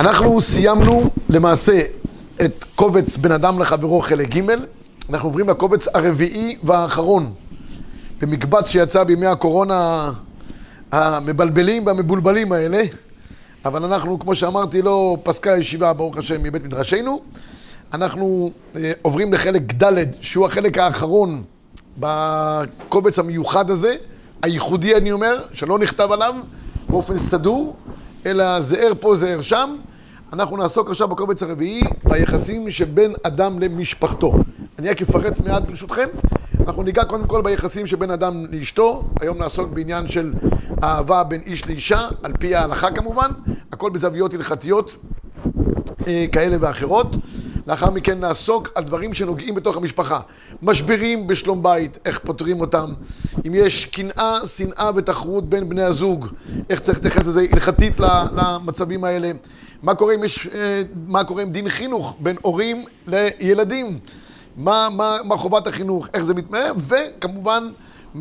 אנחנו סיימנו למעשה את קובץ בין אדם לחברו חלק ג', אנחנו עוברים לקובץ הרביעי והאחרון במקבץ שיצא בימי הקורונה המבלבלים והמבולבלים האלה, אבל אנחנו, כמו שאמרתי, לא פסקה ישיבה, ברוך השם, מבית מדרשנו. אנחנו אה, עוברים לחלק ד', שהוא החלק האחרון בקובץ המיוחד הזה, הייחודי אני אומר, שלא נכתב עליו באופן סדור, אלא זהר פה, זהר שם. אנחנו נעסוק עכשיו בקובץ הרביעי, ביחסים שבין אדם למשפחתו. אני רק אפרט מעט ברשותכם. אנחנו ניגע קודם כל ביחסים שבין אדם לאשתו, היום נעסוק בעניין של אהבה בין איש לאישה, על פי ההלכה כמובן, הכל בזוויות הלכתיות אה, כאלה ואחרות. לאחר מכן נעסוק על דברים שנוגעים בתוך המשפחה. משברים בשלום בית, איך פותרים אותם. אם יש קנאה, שנאה ותחרות בין בני הזוג, איך צריך להתייחס לזה הלכתית למצבים האלה. מה קורה אם יש, אה, מה קורה עם דין חינוך בין הורים לילדים. מה, מה, מה חובת החינוך, איך זה מתנהל, וכמובן,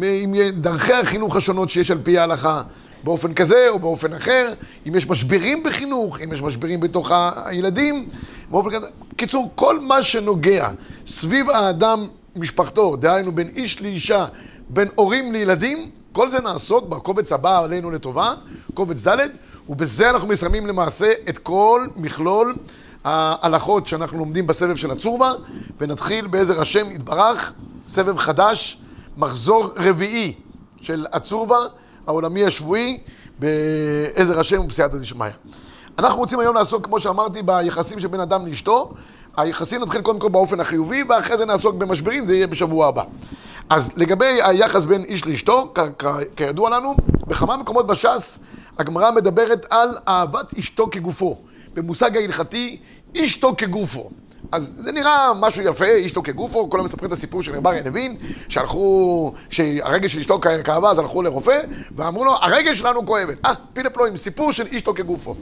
עם דרכי החינוך השונות שיש על פי ההלכה. באופן כזה או באופן אחר, אם יש משברים בחינוך, אם יש משברים בתוך הילדים, באופן כזה. קיצור, כל מה שנוגע סביב האדם, משפחתו, דהיינו בין איש לאישה, בין הורים לילדים, כל זה נעסוק בקובץ הבא עלינו לטובה, קובץ ד', ובזה אנחנו מסיימים למעשה את כל מכלול ההלכות שאנחנו לומדים בסבב של הצורבה, ונתחיל בעזר השם יתברך, סבב חדש, מחזור רביעי של הצורבה. העולמי השבועי בעזר השם ובסייעתא דשמיא. אנחנו רוצים היום לעסוק, כמו שאמרתי, ביחסים שבין אדם לאשתו. היחסים נתחיל קודם כל באופן החיובי, ואחרי זה נעסוק במשברים, זה יהיה בשבוע הבא. אז לגבי היחס בין איש לאשתו, כידוע לנו, בכמה מקומות בש"ס הגמרא מדברת על אהבת אשתו כגופו. במושג ההלכתי, אשתו כגופו. אז זה נראה משהו יפה, אשתו כגופו, כולם מספרים את הסיפור של רב אריה לוין, שהלכו, שהרגל של אשתו כאבה, אז הלכו לרופא, ואמרו לו, הרגל שלנו כואבת. אה, פילה פלואים, סיפור של אשתו כגופו.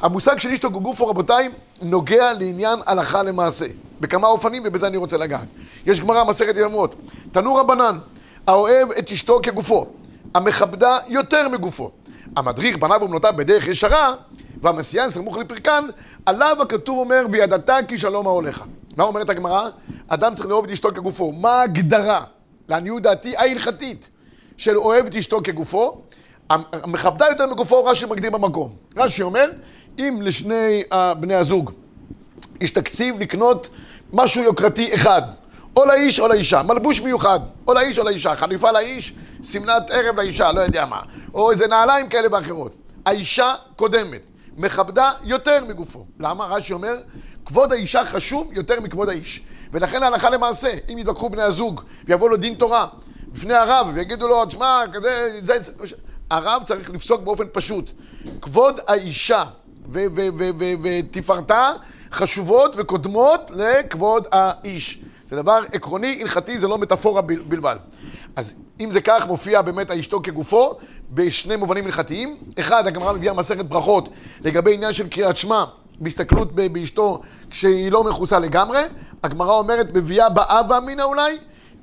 המושג של אשתו כגופו, רבותיי, נוגע לעניין הלכה למעשה. בכמה אופנים, ובזה אני רוצה לגעת. יש גמרא, מסכת ימות. תנו רבנן, האוהב את אשתו כגופו, המכבדה יותר מגופו. המדריך בניו ובנותיו בדרך ישרה, והמסיין סמוך לפרקן, עליו הכתוב אומר, וידעת כי שלום אהליך. מה אומרת הגמרא? אדם צריך לאהוב את אשתו כגופו. מה ההגדרה, לעניות דעתי, ההלכתית, של אוהב את אשתו כגופו? המכבדה יותר מגופו, רש"י מגדיר במקום. רש"י אומר, אם לשני בני הזוג יש תקציב לקנות משהו יוקרתי אחד, או לאיש או לאישה, מלבוש מיוחד, או לאיש או לאישה, חליפה לאיש, שמלת ערב לאישה, לא יודע מה, או איזה נעליים כאלה ואחרות. האישה קודמת. מכבדה יותר מגופו. למה? רש"י אומר, כבוד האישה חשוב יותר מכבוד האיש. ולכן ההלכה למעשה, אם יתווכחו בני הזוג ויבוא לו דין תורה בפני הרב ויגידו לו, תשמע, כזה, זה... הרב צריך לפסוק באופן פשוט. כבוד האישה ותפארתה חשובות וקודמות לכבוד האיש. זה דבר עקרוני, הלכתי, זה לא מטאפורה בלבד. אז אם זה כך, מופיע באמת האשתו כגופו בשני מובנים הלכתיים. אחד, הגמרא מביאה מסכת ברכות לגבי עניין של קריאת שמע, בהסתכלות באשתו כשהיא לא מכוסה לגמרי. הגמרא אומרת, מביאה באב ואמינא אולי,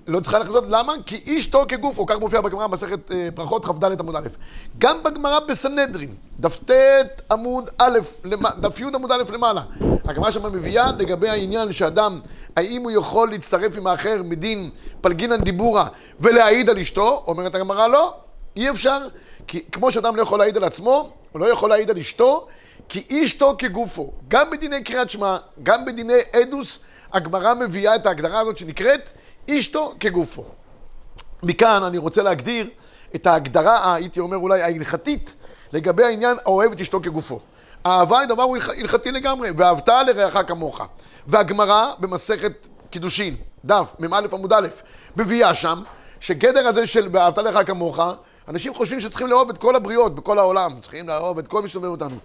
לא צריכה לחזות, למה? כי אשתו כגופו, כך מופיע בגמרא מסכת אה, ברכות כ"ד עמוד א'. גם בגמרא בסנהדרין, דף ט' עמוד א', דף י' עמוד א' למעלה. הגמרא שם מביאה לגבי העניין שאדם, האם הוא יכול להצטרף עם האחר מדין פלגינן דיבורה ולהעיד על אשתו? אומרת הגמרא לא, אי אפשר, כי כמו שאדם לא יכול להעיד על עצמו, הוא לא יכול להעיד על אשתו, כי אשתו כגופו. גם בדיני קריאת שמע, גם בדיני אדוס, הגמרא מביאה את ההגדרה הזאת שנקראת אשתו כגופו. מכאן אני רוצה להגדיר את ההגדרה, הייתי אומר אולי ההלכתית, לגבי העניין האוהב את אשתו כגופו. אהבה היא דבר הלכתי לגמרי, ואהבת לרעך כמוך. והגמרא במסכת קידושין, דף מ"א עמוד א', מביאה שם, שגדר הזה של ואהבת לרעך כמוך, אנשים חושבים שצריכים לאהוב את כל הבריות בכל העולם, צריכים לאהוב את כל מי שסובב אותנו.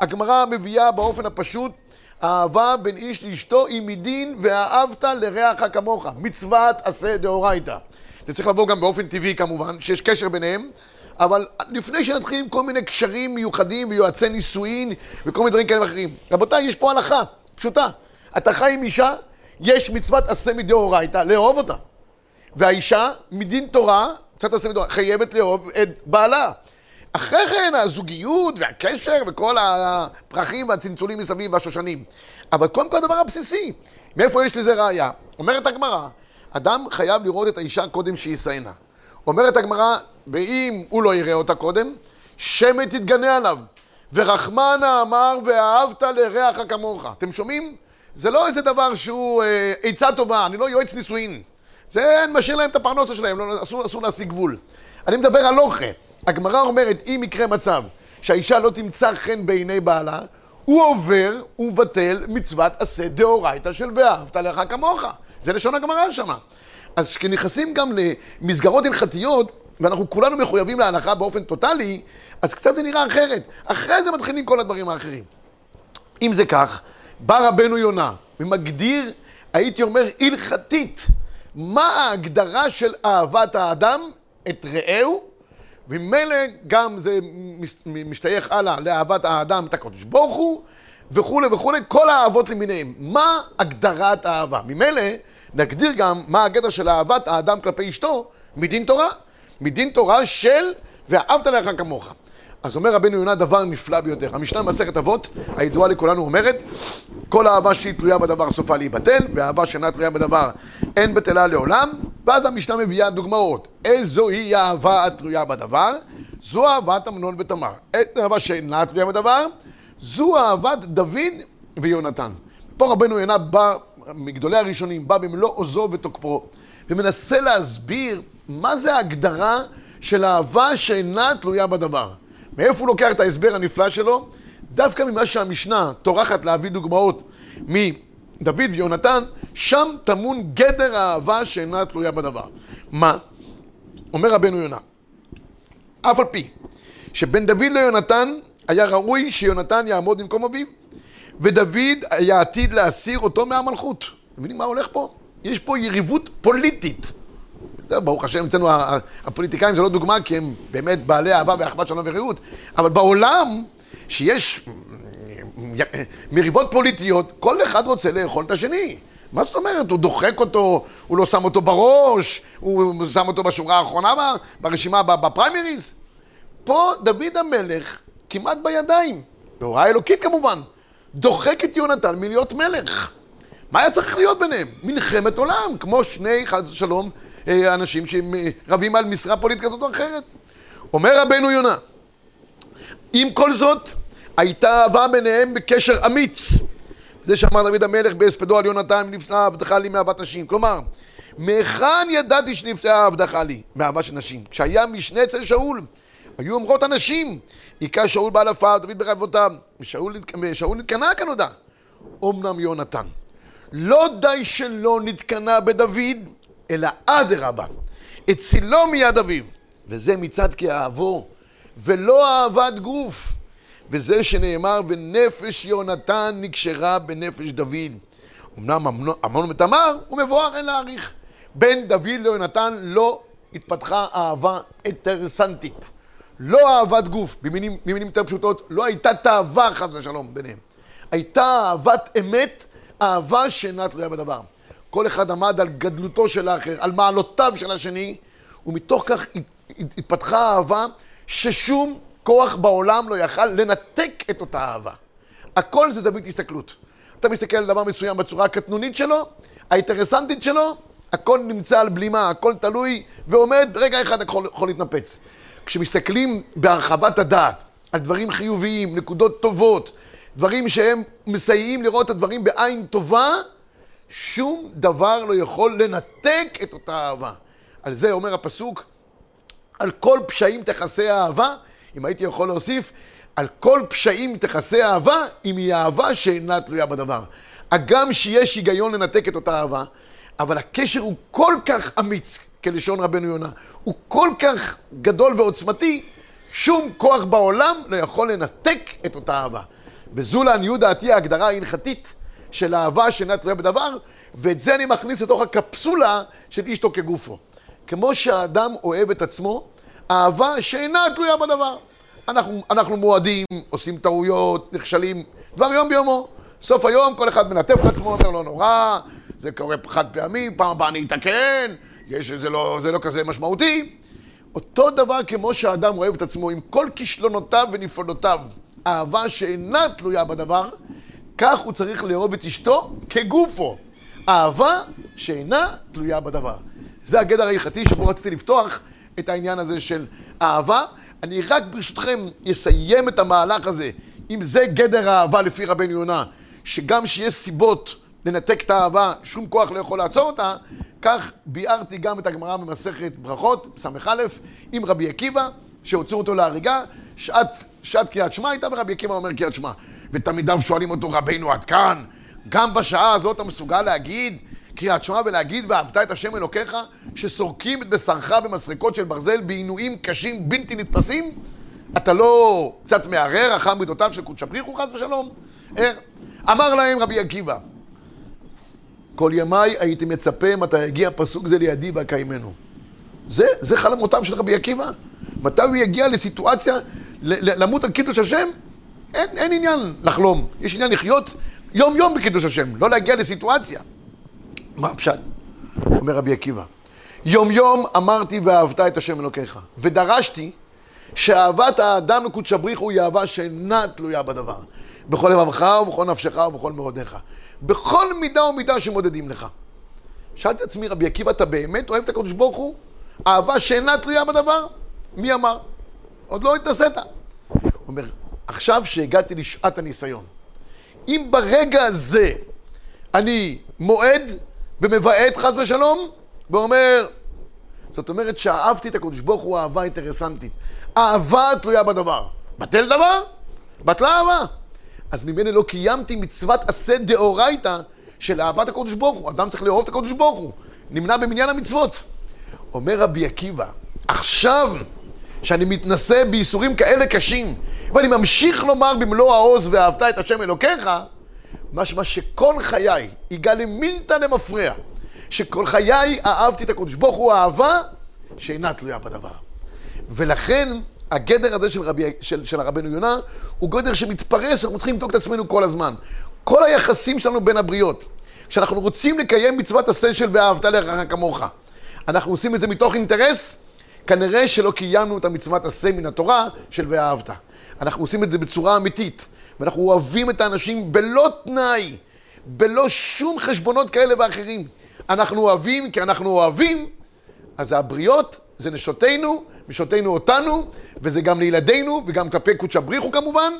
הגמרא מביאה באופן הפשוט אהבה בין איש לאשתו היא מדין ואהבת לרעך כמוך, מצוות עשה דאורייתא. זה צריך לבוא גם באופן טבעי כמובן, שיש קשר ביניהם, אבל לפני שנתחיל עם כל מיני קשרים מיוחדים ויועצי נישואין וכל מיני דברים כאלה ואחרים. רבותיי, יש פה הלכה פשוטה. אתה חי עם אישה, יש מצוות עשה מדאורייתא, לאהוב אותה. והאישה, מדין תורה, מצוות עשה מדאורייתא, חייבת לאהוב את בעלה. אחרי כן הזוגיות והקשר וכל הפרחים והצלצולים מסביב והשושנים. אבל קודם כל הדבר הבסיסי, מאיפה יש לזה ראייה? אומרת הגמרא, אדם חייב לראות את האישה קודם שישאנה. אומרת הגמרא, ואם הוא לא יראה אותה קודם, שמא תתגנה עליו. ורחמנה אמר ואהבת לרעך כמוך. אתם שומעים? זה לא איזה דבר שהוא אה, עצה טובה, אני לא יועץ נישואין. זה משאיר להם את הפרנסה שלהם, לא, אסור, אסור להשיג גבול. אני מדבר על אוכל. הגמרא אומרת, אם יקרה מצב שהאישה לא תמצא חן בעיני בעלה, הוא עובר ומבטל מצוות עשה דאורייתא של ואהבת לך כמוך. זה לשון הגמרא שמה. אז כשנכנסים גם למסגרות הלכתיות, ואנחנו כולנו מחויבים להנחה באופן טוטאלי, אז קצת זה נראה אחרת. אחרי זה מתחילים כל הדברים האחרים. אם זה כך, בא רבנו יונה ומגדיר, הייתי אומר, הלכתית, מה ההגדרה של אהבת האדם את רעהו, וממילא גם זה משתייך הלאה לאהבת האדם את הקודש ברוך הוא, וכולי וכולי, כל האהבות למיניהם. מה הגדרת האהבה? ממילא נגדיר גם מה הגדר של אהבת האדם כלפי אשתו מדין תורה. מדין תורה של ואהבת לך כמוך. אז אומר רבנו יונה דבר נפלא ביותר. המשנה במסכת אבות, הידועה לכולנו אומרת, כל אהבה שהיא תלויה בדבר סופה להיבטל, ואהבה שאינה תלויה בדבר אין בטלה לעולם, ואז המשנה מביאה דוגמאות. איזו היא האהבה התלויה בדבר? זו אהבת אמנון ותמר. את אהבה שאינה תלויה בדבר, זו אהבת דוד ויונתן. פה רבנו יונה בא, מגדולי הראשונים, בא במלוא עוזו ותוקפו, ומנסה להסביר מה זה ההגדרה של אהבה שאינה תלויה בדבר. מאיפה הוא לוקח את ההסבר הנפלא שלו? דווקא ממה שהמשנה טורחת להביא דוגמאות מדוד ויונתן, שם טמון גדר האהבה שאינה תלויה בדבר. מה? אומר רבנו יונה, אף על פי שבין דוד ליונתן היה ראוי שיונתן יעמוד במקום אביו, ודוד היה עתיד להסיר אותו מהמלכות. אתם מבינים מה הולך פה? יש פה יריבות פוליטית. ברוך השם, אצלנו הפוליטיקאים זה לא דוגמה, כי הם באמת בעלי אהבה ואחוות שלום ורעות, אבל בעולם, שיש מריבות פוליטיות, כל אחד רוצה לאכול את השני. מה זאת אומרת? הוא דוחק אותו, הוא לא שם אותו בראש, הוא שם אותו בשורה האחרונה ברשימה בפריימריז. פה דוד המלך כמעט בידיים, בהוראה אלוקית כמובן, דוחק את יונתן מלהיות מלך. מה היה צריך להיות ביניהם? מלחמת עולם, כמו שני, חס ושלום, אנשים שרבים על משרה פוליטית כזאת או אחרת. אומר רבנו יונה, עם כל זאת, הייתה אהבה ביניהם בקשר אמיץ. זה שאמר דוד המלך בהספדו על יונתן, נפנה עבדך לי מאהבת נשים. כלומר, מהיכן ידעתי שנפנה עבדך לי? מאהבה של נשים. כשהיה משנה אצל שאול, היו אומרות הנשים, היכה שאול באלפיו, דוד ברבותיו, ושאול נתקנה כנודע. אמנם יונתן. לא די שלא נתקנה בדוד, אלא אדרבה, הצילו מיד אביו, וזה מצד כאהבו, ולא אהבת גוף, וזה שנאמר, ונפש יונתן נקשרה בנפש דוד. אמנם אמנון ותמר הוא מבואר, אין להעריך. בין דוד ליונתן לא התפתחה אהבה אינטרסנטית. לא אהבת גוף, במינים, במינים יותר פשוטות, לא הייתה תאווה חס ושלום ביניהם. הייתה אהבת אמת, אהבה שאינה תלויה בדבר. כל אחד עמד על גדלותו של האחר, על מעלותיו של השני, ומתוך כך התפתחה אהבה ששום כוח בעולם לא יכל לנתק את אותה אהבה. הכל זה זווית הסתכלות. אתה מסתכל על דבר מסוים בצורה הקטנונית שלו, האינטרסנטית שלו, הכל נמצא על בלימה, הכל תלוי ועומד, רגע אחד יכול, יכול להתנפץ. כשמסתכלים בהרחבת הדעת על דברים חיוביים, נקודות טובות, דברים שהם מסייעים לראות את הדברים בעין טובה, שום דבר לא יכול לנתק את אותה אהבה. על זה אומר הפסוק, על כל פשעים תכסה אהבה, אם הייתי יכול להוסיף, על כל פשעים תכסה אהבה, אם היא אהבה שאינה תלויה בדבר. הגם שיש היגיון לנתק את אותה אהבה, אבל הקשר הוא כל כך אמיץ, כלשון רבנו יונה, הוא כל כך גדול ועוצמתי, שום כוח בעולם לא יכול לנתק את אותה אהבה. וזו לעניות דעתי ההגדרה ההלכתית של אהבה שאינה תלויה בדבר, ואת זה אני מכניס לתוך הקפסולה של אישתו כגופו. כמו שהאדם אוהב את עצמו, אהבה שאינה תלויה בדבר. אנחנו, אנחנו מועדים, עושים טעויות, נכשלים, דבר יום ביומו. סוף היום כל אחד מנטף את עצמו, אומר לא נורא, זה קורה חד פעמי, פעם הבאה אני אתקן, יש, זה, לא, זה לא כזה משמעותי. אותו דבר כמו שהאדם אוהב את עצמו עם כל כישלונותיו ונפלותיו, אהבה שאינה תלויה בדבר, כך הוא צריך לאהוב את אשתו כגופו. אהבה שאינה תלויה בדבר. זה הגדר ההלכתי שבו רציתי לפתוח את העניין הזה של אהבה. אני רק ברשותכם אסיים את המהלך הזה, אם זה גדר האהבה לפי רבנו יונה, שגם שיש סיבות לנתק את האהבה, שום כוח לא יכול לעצור אותה, כך ביארתי גם את הגמרא במסכת ברכות, ס"א, עם רבי עקיבא, שהוציאו אותו להריגה, שעת, שעת קריאת שמע הייתה, ורבי עקיבא אומר קריאת שמע. ותלמידיו שואלים אותו, רבינו עד כאן, גם בשעה הזאת אתה מסוגל להגיד קריאת שמע ולהגיד ואהבת את השם אלוקיך, שסורקים את בשרך במסרקות של ברזל בעינויים קשים בלתי נתפסים? אתה לא קצת מערער אחר מידותיו של קודש הבריחו חס ושלום? אמר להם רבי עקיבא, כל ימיי הייתי מצפה מתי יגיע פסוק זה לידי ואקיימנו. זה, זה חלומותיו של רבי עקיבא. מתי הוא יגיע לסיטואציה, למות על קידוש השם? אין, אין עניין לחלום, יש עניין לחיות יום יום בקידוש השם, לא להגיע לסיטואציה. מה הפשט? אומר רבי עקיבא, יום יום אמרתי ואהבת את השם אלוקיך, ודרשתי שאהבת האדם לקודש הבריחו היא אהבה שאינה תלויה בדבר. בכל לבבך ובכל נפשך ובכל מאודיך. בכל מידה ומידה שמודדים לך. שאלתי את עצמי, רבי עקיבא, אתה באמת אוהב את הקדוש ברוך הוא? אהבה שאינה תלויה בדבר? מי אמר? עוד לא התנסית. הוא אומר, עכשיו שהגעתי לשעת הניסיון, אם ברגע הזה אני מועד ומבעט חס ושלום, ואומר, זאת אומרת שאהבתי את הקדוש ברוך הוא אהבה אינטרסנטית. אהבה תלויה בדבר. בטל דבר? בטלה אהבה. אז ממילא לא קיימתי מצוות עשה דאורייתא של אהבת הקדוש ברוך הוא. אדם צריך לאהוב את הקדוש ברוך הוא. נמנע במניין המצוות. אומר רבי עקיבא, עכשיו שאני מתנשא בייסורים כאלה קשים, ואני ממשיך לומר במלוא העוז ואהבת את השם אלוקיך, משמע שכל חיי יגאל מילתא למפרע, שכל חיי אהבתי את הקדוש ברוך הוא אהבה שאינה תלויה בדבר. ולכן הגדר הזה של, רבי, של, של הרבנו יונה הוא גדר שמתפרס, אנחנו צריכים לבדוק את עצמנו כל הזמן. כל היחסים שלנו בין הבריות, כשאנחנו רוצים לקיים מצוות עשה של ואהבת לרעך כמוך, אנחנו עושים את זה מתוך אינטרס, כנראה שלא קיימנו את המצוות עשה מן התורה של ואהבת. אנחנו עושים את זה בצורה אמיתית, ואנחנו אוהבים את האנשים בלא תנאי, בלא שום חשבונות כאלה ואחרים. אנחנו אוהבים כי אנחנו אוהבים, אז הבריות זה נשותינו, נשותינו אותנו, וזה גם לילדינו, וגם כלפי קודשא בריחו כמובן.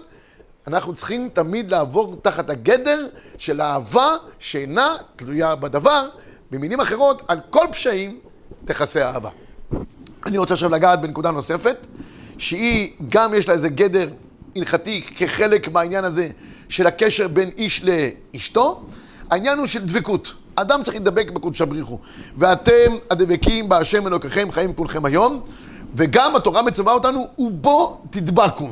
אנחנו צריכים תמיד לעבור תחת הגדר של אהבה שאינה תלויה בדבר. במילים אחרות, על כל פשעים תכסה אהבה. אני רוצה עכשיו לגעת בנקודה נוספת, שהיא גם יש לה איזה גדר הלכתי כחלק מהעניין הזה של הקשר בין איש לאשתו. העניין הוא של דבקות. אדם צריך להידבק בקודש הבריחו. ואתם הדבקים בהשם אלוקיכם חיים כולכם היום, וגם התורה מצווה אותנו, ובו תדבקו.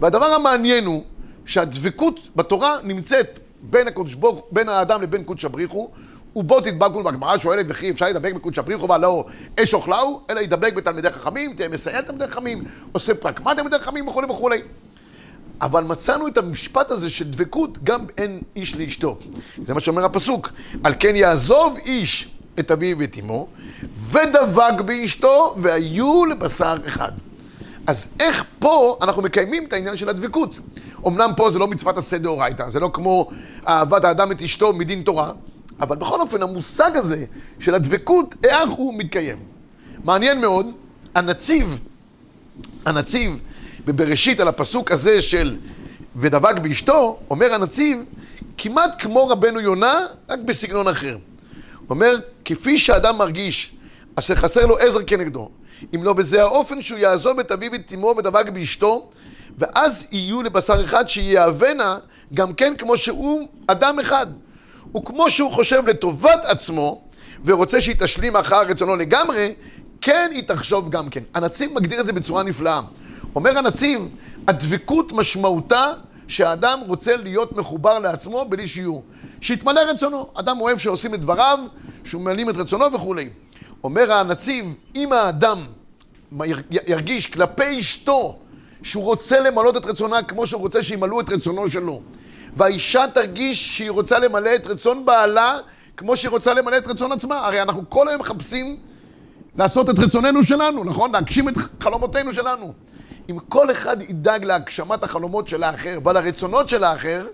והדבר המעניין הוא שהדבקות בתורה נמצאת בין, הקודש ברוך, בין האדם לבין קודש הבריחו, ובו תדבקו, והגמרא שואלת, וכי אפשר להידבק בקודש הבריחו והלא אש אוכלהו, אלא להידבק בתלמידי חכמים, תהיה מסייע תלמידי חכמים, עושה פרקמה תלמידי חכמים וכולי וכולי. אבל מצאנו את המשפט הזה של דבקות גם אין איש לאשתו. זה מה שאומר הפסוק. על כן יעזוב איש את אביו ואת אמו, ודבק באשתו, והיו לבשר אחד. אז איך פה אנחנו מקיימים את העניין של הדבקות? אמנם פה זה לא מצוות עשה דאורייתא, זה לא כמו אהבת האדם את אשתו מדין תורה, אבל בכל אופן המושג הזה של הדבקות, איך הוא מתקיים. מעניין מאוד, הנציב, הנציב בבראשית על הפסוק הזה של ודבק באשתו, אומר הנציב, כמעט כמו רבנו יונה, רק בסגנון אחר. אומר, כפי שאדם מרגיש אשר חסר לו עזר כנגדו, אם לא בזה האופן שהוא יעזוב את אביו ואת אמו ודבק באשתו, ואז יהיו לבשר אחד שיהוונה גם כן כמו שהוא אדם אחד. וכמו שהוא חושב לטובת עצמו, ורוצה שהיא תשלים אחר רצונו לגמרי, כן היא תחשוב גם כן. הנציב מגדיר את זה בצורה נפלאה. אומר הנציב, הדבקות משמעותה שהאדם רוצה להיות מחובר לעצמו בלי שיעור. שיתמלא רצונו. אדם אוהב שעושים את דבריו, שממלאים את רצונו וכולי. אומר הנציב, אם האדם ירגיש כלפי אשתו שהוא רוצה למלות את רצונה כמו שהוא רוצה שימלאו את רצונו שלו, והאישה תרגיש שהיא רוצה למלא את רצון בעלה כמו שהיא רוצה למלא את רצון עצמה, הרי אנחנו כל היום מחפשים לעשות את רצוננו שלנו, נכון? להגשים את חלומותינו שלנו. אם כל אחד ידאג להגשמת החלומות של האחר ועל הרצונות של האחר,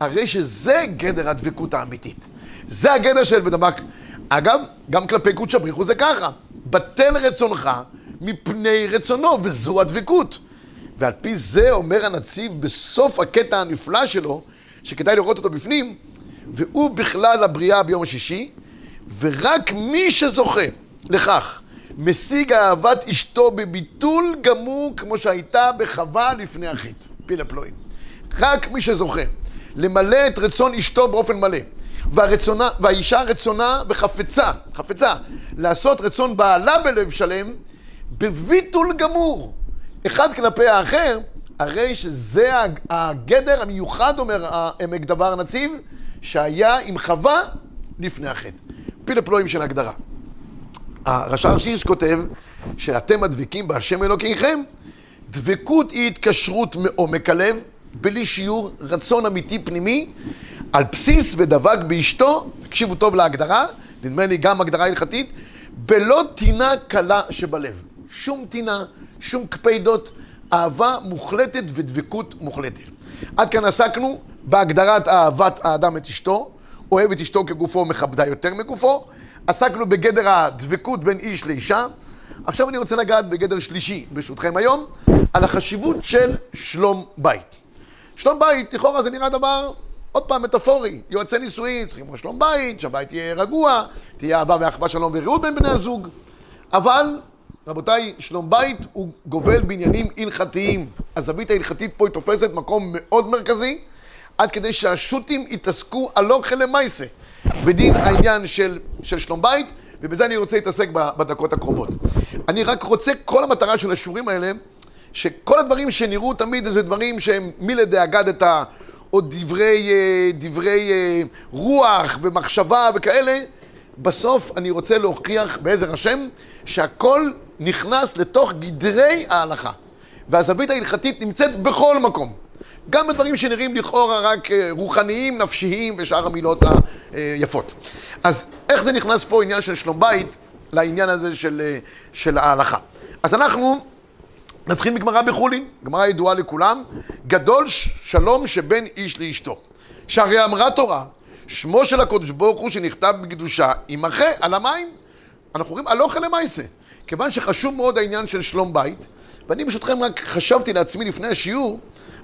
הרי שזה גדר הדבקות האמיתית. זה הגדר של ודמק. אגב, גם כלפי קודש הבריחו זה ככה. בטל רצונך מפני רצונו, וזו הדבקות. ועל פי זה אומר הנציב בסוף הקטע הנפלא שלו, שכדאי לראות אותו בפנים, והוא בכלל הבריאה ביום השישי, ורק מי שזוכה לכך משיג אהבת אשתו בביטול גמור כמו שהייתה בחווה לפני החטא, פיל הפלואים. רק מי שזוכה למלא את רצון אשתו באופן מלא, והרצונה, והאישה רצונה וחפצה, חפצה, לעשות רצון בעלה בלב שלם, בביטול גמור, אחד כלפי האחר, הרי שזה הגדר המיוחד, אומר העמק דבר הנציב, שהיה עם חווה לפני החטא. פיל הפלואים של ההגדרה. הרש"ר השירש כותב שאתם הדבקים בהשם אלוקיכם, דבקות היא התקשרות מעומק הלב, בלי שיעור רצון אמיתי פנימי, על בסיס ודבק באשתו, תקשיבו טוב להגדרה, נדמה לי גם הגדרה הלכתית, בלא טינה קלה שבלב. שום טינה, שום קפידות, אהבה מוחלטת ודבקות מוחלטת. עד כאן עסקנו בהגדרת אהבת האדם את אשתו, אוהב את אשתו כגופו ומכבדה יותר מגופו. עסקנו בגדר הדבקות בין איש לאישה. עכשיו אני רוצה לגעת בגדר שלישי, ברשותכם היום, על החשיבות של שלום בית. שלום בית, לכאורה זה נראה דבר, עוד פעם, מטאפורי. יועצי נישואין צריכים לומר שלום בית, שהבית יהיה רגוע, תהיה אהבה ואחווה שלום ורעות בין בני הזוג. אבל, רבותיי, שלום בית הוא גובל בעניינים הלכתיים. הזווית ההלכתית פה היא תופסת מקום מאוד מרכזי, עד כדי שהשו"תים יתעסקו הלוך למעשה. בדין העניין של, של שלום בית, ובזה אני רוצה להתעסק בדקות הקרובות. אני רק רוצה, כל המטרה של השיעורים האלה, שכל הדברים שנראו תמיד איזה דברים שהם מלדאגדתא, או דברי, אה, דברי אה, רוח ומחשבה וכאלה, בסוף אני רוצה להוכיח בעזר השם שהכל נכנס לתוך גדרי ההלכה. והזווית ההלכתית נמצאת בכל מקום. גם בדברים שנראים לכאורה רק אה, רוחניים, נפשיים ושאר המילות היפות. אז איך זה נכנס פה עניין של שלום בית לעניין הזה של, אה, של ההלכה? אז אנחנו נתחיל מגמרא בחולין, גמרא ידועה לכולם, גדול שלום שבין איש לאשתו. שהרי אמרה תורה, שמו של הקדוש ברוך הוא שנכתב בקדושה, ימחה על המים. אנחנו אומרים הלוך אל המעשה. כיוון שחשוב מאוד העניין של שלום בית, ואני ברשותכם רק חשבתי לעצמי לפני השיעור,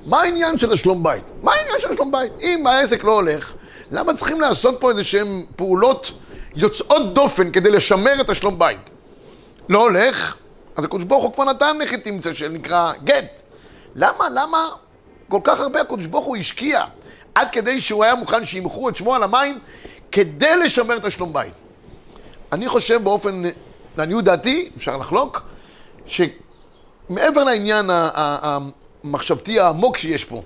מה העניין של השלום בית? מה העניין של השלום בית? אם העסק לא הולך, למה צריכים לעשות פה איזה שהן פעולות יוצאות דופן כדי לשמר את השלום בית? לא הולך, אז הקדוש ברוך הוא כבר נתן לחיטימציה שנקרא גט. למה, למה כל כך הרבה הקדוש ברוך הוא השקיע עד כדי שהוא היה מוכן שימכרו את שמו על המים כדי לשמר את השלום בית? אני חושב באופן, לעניות דעתי, אפשר לחלוק, שמעבר לעניין המחשבתי העמוק שיש פה,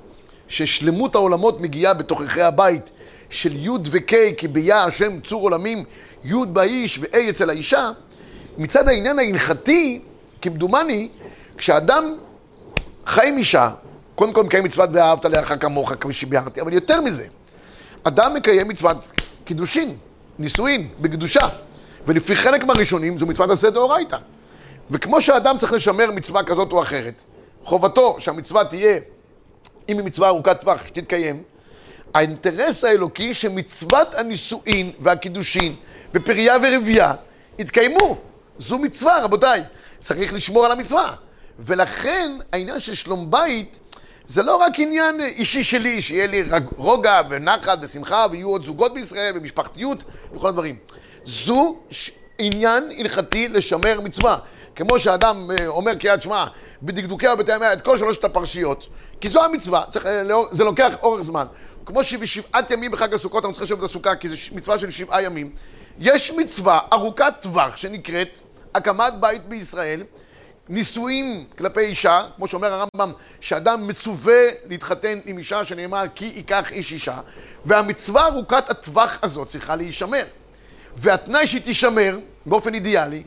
ששלמות העולמות מגיעה בתוככי הבית של י' וק' כי ביה השם צור עולמים, י' באיש ו'a אצל האישה, מצד העניין ההלכתי, כמדומני, כשאדם חי עם אישה, קודם כל מקיים מצוות ואהבת לאחר כמוך כפי שביארתי, אבל יותר מזה, אדם מקיים מצוות קידושין, נישואין, בקדושה, ולפי חלק מהראשונים זו מצוות עשה דאורייתא. וכמו שאדם צריך לשמר מצווה כזאת או אחרת, חובתו שהמצווה תהיה, אם היא מצווה ארוכת טווח, שתתקיים, האינטרס האלוקי שמצוות הנישואין והקידושין בפריה ורבייה יתקיימו. זו מצווה, רבותיי. צריך לשמור על המצווה. ולכן העניין של שלום בית זה לא רק עניין אישי שלי, שיהיה לי רוגע ונחת ושמחה ויהיו עוד זוגות בישראל ומשפחתיות וכל הדברים. זו עניין הלכתי לשמר מצווה. כמו שאדם אה, אומר קריאת שמע בדקדוקיה ובטעמיה את כל שלושת הפרשיות, כי זו המצווה, צריך, אה, זה לוקח אורך זמן. כמו שבשבעת ימים בחג הסוכות אנחנו צריכים לשבת בסוכה, כי זו מצווה של שבעה ימים, יש מצווה ארוכת טווח שנקראת הקמת בית בישראל, נישואים כלפי אישה, כמו שאומר הרמב"ם, שאדם מצווה להתחתן עם אישה שנאמר כי ייקח איש אישה, והמצווה ארוכת הטווח הזאת צריכה להישמר. והתנאי שהיא תישמר, באופן אידיאלי,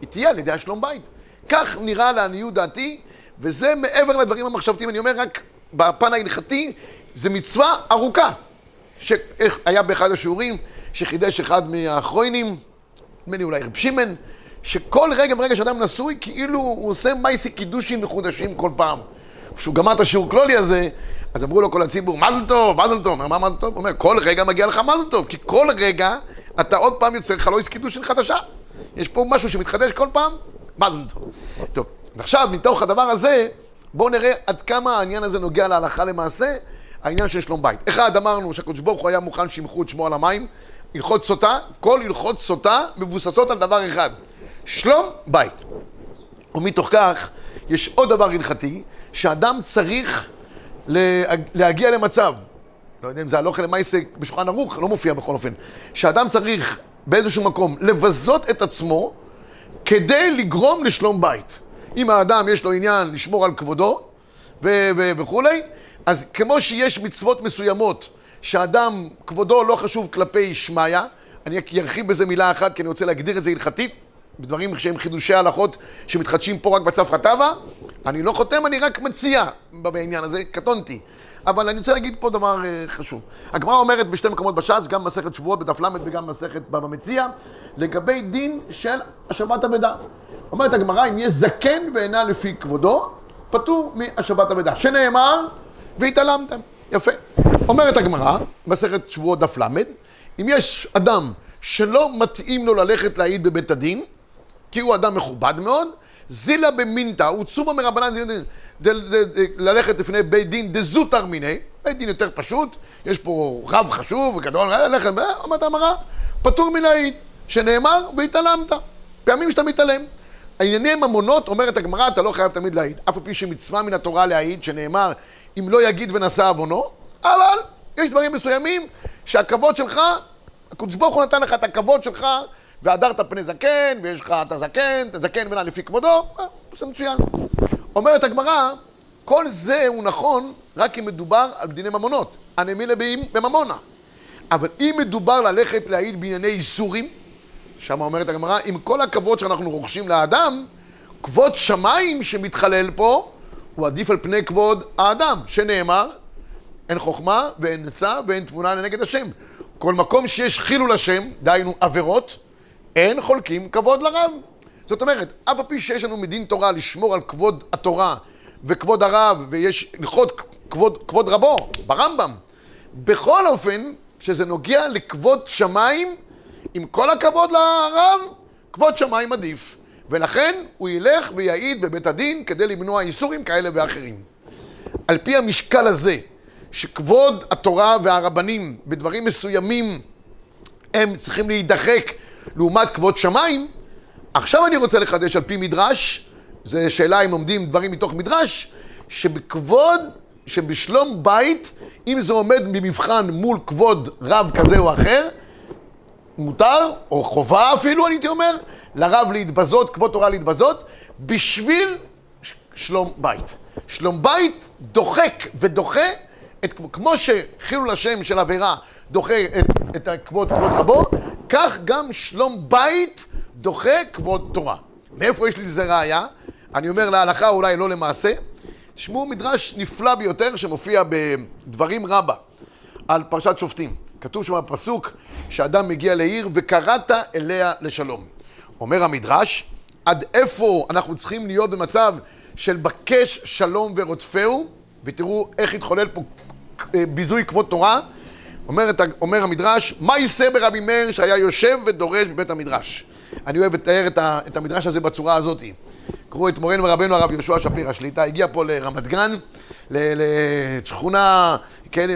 היא תהיה על ידי השלום בית. כך נראה לעניות דעתי, וזה מעבר לדברים המחשבתיים, אני אומר רק בפן ההלכתי, זה מצווה ארוכה. שהיה באחד השיעורים שחידש אחד מהאחרונים, נדמה לי אולי רב שמעון, שכל רגע ורגע שאדם נשוי, כאילו הוא עושה מייסי קידושים מחודשים כל פעם. כשהוא גמר את השיעור כלולי הזה, אז אמרו לו כל הציבור, מזל טוב, מזל טוב. אומר, מה מזל טוב? הוא אומר, כל רגע מגיע לך מזל טוב, כי כל רגע אתה עוד פעם יוצר חלויס קידושין חדשה. יש פה משהו שמתחדש כל פעם, מזל טוב. טוב, עכשיו מתוך הדבר הזה, בואו נראה עד כמה העניין הזה נוגע להלכה למעשה, העניין של שלום בית. אחד, אמרנו שהקדוש ברוך הוא היה מוכן שימחו את שמו על המים, הלכות סוטה, כל הלכות סוטה מבוססות על דבר אחד, שלום בית. ומתוך כך, יש עוד דבר הלכתי, שאדם צריך להגיע למצב, לא יודע אם זה הלוך למעשה בשולחן ערוך, לא מופיע בכל אופן, שאדם צריך באיזשהו מקום לבזות את עצמו כדי לגרום לשלום בית. אם האדם יש לו עניין לשמור על כבודו ו- ו- וכולי, אז כמו שיש מצוות מסוימות שאדם, כבודו לא חשוב כלפי שמיא, אני ארחיב בזה מילה אחת כי אני רוצה להגדיר את זה הלכתית, בדברים שהם חידושי הלכות שמתחדשים פה רק בצפרא טבא. אני לא חותם, אני רק מציע בעניין הזה, קטונתי. אבל אני רוצה להגיד פה דבר uh, חשוב. הגמרא אומרת בשתי מקומות בש"ס, גם מסכת שבועות בדף ל' וגם מסכת בבא מציע, לגבי דין של השבת אבדה. אומרת הגמרא, אם יש זקן ואינה לפי כבודו, פטור מהשבת אבדה. שנאמר, והתעלמתם. יפה. אומרת הגמרא, מסכת שבועות דף ל', אם יש אדם שלא מתאים לו ללכת להעיד בבית הדין, כי הוא אדם מכובד מאוד, זילה במינתא, צובה מרבנן זילה ללכת לפני בית דין דזוטר מיני, בית דין יותר פשוט, יש פה רב חשוב וגדול, ללכת, אומרת המראה, פטור מלהעיד, שנאמר והתעלמת. פעמים שאתה מתעלם. הענייני ממונות, אומרת הגמרא, אתה לא חייב תמיד להעיד. אף על פי שמצווה מן התורה להעיד, שנאמר, אם לא יגיד ונשא עוונו, אבל יש דברים מסוימים שהכבוד שלך, הקדוש ברוך הוא נתן לך את הכבוד שלך, והדרת פני זקן, ויש לך את הזקן, את הזקן ונע לפי כבודו, אה, זה מצוין. אומרת הגמרא, כל זה הוא נכון רק אם מדובר על דיני ממונות, הנמילה בממונה. אבל אם מדובר ללכת להעיד בענייני איסורים, שם אומרת הגמרא, עם כל הכבוד שאנחנו רוכשים לאדם, כבוד שמיים שמתחלל פה, הוא עדיף על פני כבוד האדם, שנאמר, אין חוכמה ואין עצה ואין תבונה לנגד השם. כל מקום שיש חילול השם, דהיינו עבירות, אין חולקים כבוד לרב. זאת אומרת, אף על פי שיש לנו מדין תורה לשמור על כבוד התורה וכבוד הרב, ויש הלכות כבוד, כבוד רבו, ברמב"ם, בכל אופן, כשזה נוגע לכבוד שמיים, עם כל הכבוד לרב, כבוד שמיים עדיף. ולכן הוא ילך ויעיד בבית הדין כדי למנוע איסורים כאלה ואחרים. על פי המשקל הזה, שכבוד התורה והרבנים בדברים מסוימים הם צריכים להידחק לעומת כבוד שמיים, עכשיו אני רוצה לחדש על פי מדרש, זו שאלה אם לומדים דברים מתוך מדרש, שבכבוד, שבשלום בית, אם זה עומד במבחן מול כבוד רב כזה או אחר, מותר, או חובה אפילו, אני הייתי אומר, לרב להתבזות, כבוד תורה להתבזות, בשביל שלום בית. שלום בית דוחק ודוחה, את, כמו שחילול השם של עבירה דוחה את, את הכבוד כבוד רבו, כך גם שלום בית דוחה כבוד תורה. מאיפה יש לי לזה ראייה? אני אומר להלכה, אולי לא למעשה. תשמעו מדרש נפלא ביותר שמופיע בדברים רבה על פרשת שופטים. כתוב שם בפסוק שאדם מגיע לעיר וקראת אליה לשלום. אומר המדרש, עד איפה אנחנו צריכים להיות במצב של בקש שלום ורודפהו, ותראו איך התחולל פה אה, ביזוי כבוד תורה. אומר, אומר המדרש, מה יישא ברבי מאיר שהיה יושב ודורש בבית המדרש? אני אוהב לתאר את, את המדרש הזה בצורה הזאת. קראו את מורנו ורבנו הרב יהושע שפירא שליטה, הגיע פה לרמת גן, לשכונה כן,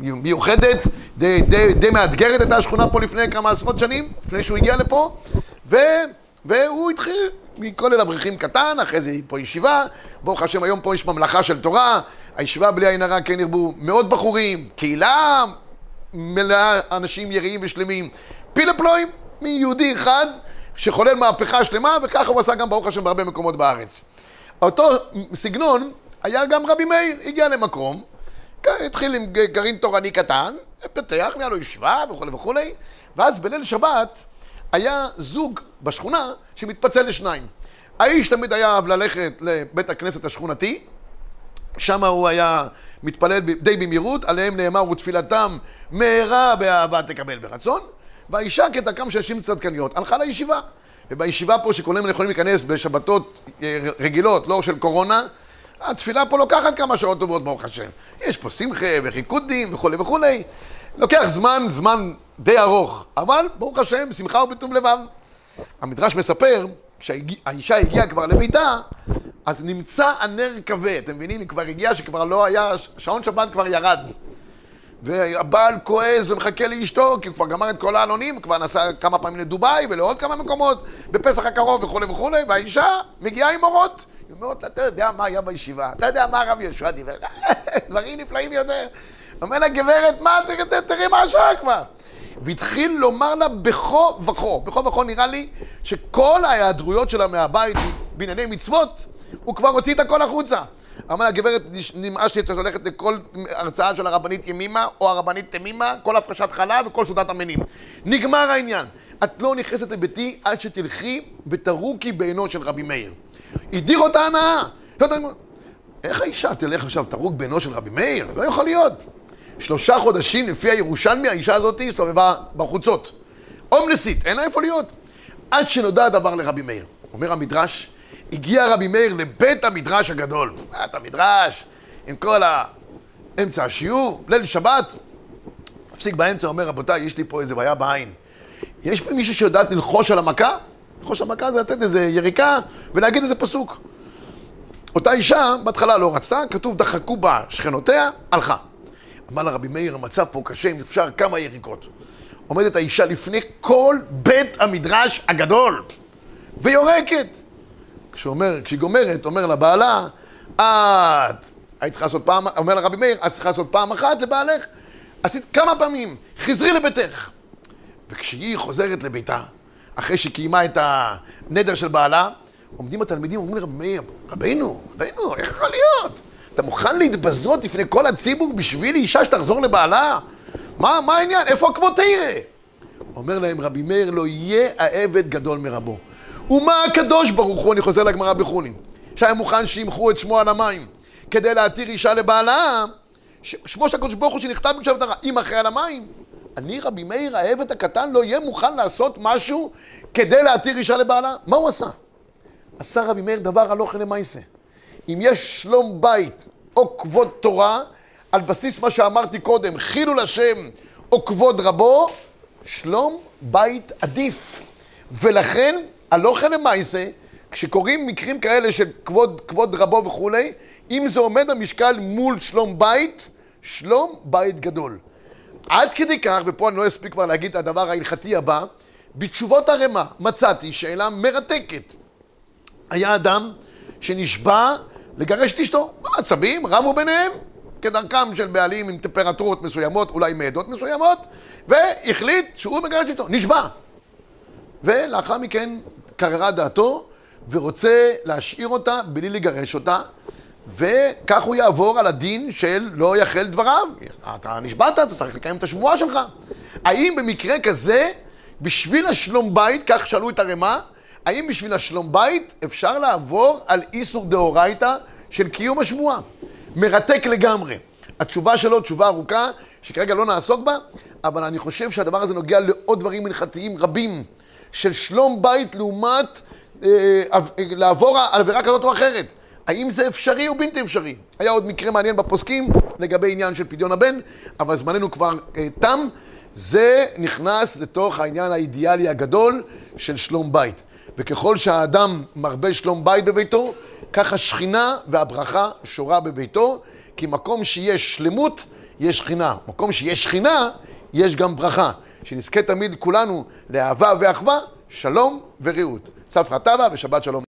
מיוחדת, די, די, די מאתגרת הייתה השכונה פה לפני כמה עשרות שנים, לפני שהוא הגיע לפה, ו, והוא התחיל מכולל אברכים קטן, אחרי זה פה ישיבה, ברוך השם היום פה יש ממלכה של תורה, הישיבה בלי עין הרע כן ירבו מאות בחורים, קהילה מלאה אנשים יראים ושלמים, פילפלואים מיהודי אחד שחולל מהפכה שלמה, וככה הוא עשה גם ברוך השם בהרבה מקומות בארץ. אותו סגנון היה גם רבי מאיר, הגיע למקום, התחיל עם גרעין תורני קטן, פתח, נהיה לו ישיבה וכולי וכולי, ואז בליל שבת היה זוג בשכונה שמתפצל לשניים. האיש תמיד היה אהב ללכת לבית הכנסת השכונתי, שם הוא היה מתפלל די במהירות, עליהם נאמר ותפילתם מהרה באהבה תקבל ברצון, והאישה כדרכם של נשים צדקניות הלכה לישיבה. ובישיבה פה שכולם יכולים להיכנס בשבתות אה, רגילות, לא של קורונה, התפילה פה לוקחת כמה שעות טובות, ברוך השם. יש פה שמחה וריקודים וכולי וכולי. לוקח זמן, זמן די ארוך, אבל ברוך השם, שמחה ובטוב לבב. המדרש מספר, כשהאישה הגיעה כבר לביתה, אז נמצא הנר כבה, אתם מבינים? היא כבר הגיעה שכבר לא היה, שעון שבת כבר ירד. והבעל כועס ומחכה לאשתו, כי הוא כבר גמר את כל העלונים, כבר נסע כמה פעמים לדובאי ולעוד כמה מקומות, בפסח הקרוב וכולי וכולי, והאישה מגיעה עם אורות. היא אומרת, אתה יודע מה היה בישיבה, אתה יודע מה הרב יהושע דיבר, דברים נפלאים יותר. אומר לה, גברת, מה, תראי מה השעה כבר. והתחיל לומר לה בכו וכו, בכו וכו נראה לי שכל ההיעדרויות שלה מהבית בענייני מצוות, הוא כבר הוציא את הכל החוצה. אמר לה, גברת, נמאס לי, את הולכת לכל הרצאה של הרבנית ימימה או הרבנית תמימה, כל הפרשת חלב וכל סעודת המינים. נגמר העניין. את לא נכנסת לביתי עד שתלכי ותרוקי בעינו של רבי מאיר. הדיר אותה הנאה. איך האישה תלך עכשיו תרוק בעינו של רבי מאיר? לא יכול להיות. שלושה חודשים לפי הירושלמי, האישה הזאת הסתובבה בחוצות. הומלסית, אין לה איפה להיות. עד שנודע הדבר לרבי מאיר. אומר המדרש, הגיע רבי מאיר לבית המדרש הגדול. בית המדרש, עם כל האמצע השיעור, ליל שבת. מפסיק באמצע, אומר, רבותיי, יש לי פה איזה בעיה בעין. יש פה מישהו שיודעת ללחוש על המכה? ללחוש על המכה זה לתת איזה יריקה ולהגיד איזה פסוק. אותה אישה, בהתחלה לא רצתה, כתוב דחקו בה שכנותיה, הלכה. אמר לה רבי מאיר, המצב פה קשה, אם אפשר כמה יריקות. עומדת האישה לפני כל בית המדרש הגדול, ויורקת. כשאומר, כשהיא גומרת, אומר לה בעלה, את היית צריכה לעשות פעם, אומר לה רבי מאיר, את צריכה לעשות פעם אחת לבעלך, עשית כמה פעמים, חזרי לביתך. וכשהיא חוזרת לביתה, אחרי שקיימה את הנדר של בעלה, עומדים התלמידים, אומרים לרבי מאיר, רבינו, רבינו, איך יכול להיות? אתה מוכן להתבזות לפני כל הציבור בשביל אישה שתחזור לבעלה? מה, מה העניין? איפה הכבוד תראה? אומר להם רבי מאיר, לא יהיה העבד גדול מרבו. ומה הקדוש ברוך הוא, אני חוזר לגמרא בחולין, שהיה מוכן שימחו את שמו על המים כדי להתיר אישה לבעלה, שמו של הקדוש ברוך הוא שנכתב בקשב התרה, אם אחרי על המים, אני רבי מאיר העבד הקטן לא יהיה מוכן לעשות משהו כדי להתיר אישה לבעלה? מה הוא עשה? עשה רבי מאיר דבר הלוך למעשה. אם יש שלום בית או כבוד תורה, על בסיס מה שאמרתי קודם, חילול השם או כבוד רבו, שלום בית עדיף. ולכן, הלוך למעשה, כשקורים מקרים כאלה של כבוד, כבוד רבו וכולי, אם זה עומד במשקל מול שלום בית, שלום בית גדול. עד כדי כך, ופה אני לא אספיק כבר להגיד את הדבר ההלכתי הבא, בתשובות הרמ"א מצאתי שאלה מרתקת. היה אדם שנשבע לגרש את אשתו. העצבים רבו ביניהם, כדרכם של בעלים עם טמפרטורות מסוימות, אולי מעדות מסוימות, והחליט שהוא מגרש איתו, נשבע. ולאחר מכן קררה דעתו, ורוצה להשאיר אותה בלי לגרש אותה, וכך הוא יעבור על הדין של לא יחל דבריו. אתה נשבעת, אתה צריך לקיים את השמועה שלך. האם במקרה כזה, בשביל השלום בית, כך שאלו את הרמ"א, האם בשביל השלום בית אפשר לעבור על איסור דאורייתא של קיום השבועה? מרתק לגמרי. התשובה שלו תשובה ארוכה, שכרגע לא נעסוק בה, אבל אני חושב שהדבר הזה נוגע לעוד דברים הלכתיים רבים, של שלום בית לעומת אה, אה, לעבור עבירה כזאת או אחרת. האם זה אפשרי או בלתי אפשרי? היה עוד מקרה מעניין בפוסקים לגבי עניין של פדיון הבן, אבל זמננו כבר אה, תם. זה נכנס לתוך העניין האידיאלי הגדול של שלום בית. וככל שהאדם מרבה שלום בית בביתו, כך השכינה והברכה שורה בביתו, כי מקום שיש שלמות, יש שכינה. מקום שיש שכינה, יש גם ברכה. שנזכה תמיד כולנו לאהבה ואחווה, שלום ורעות. צפרא טבא ושבת שלום.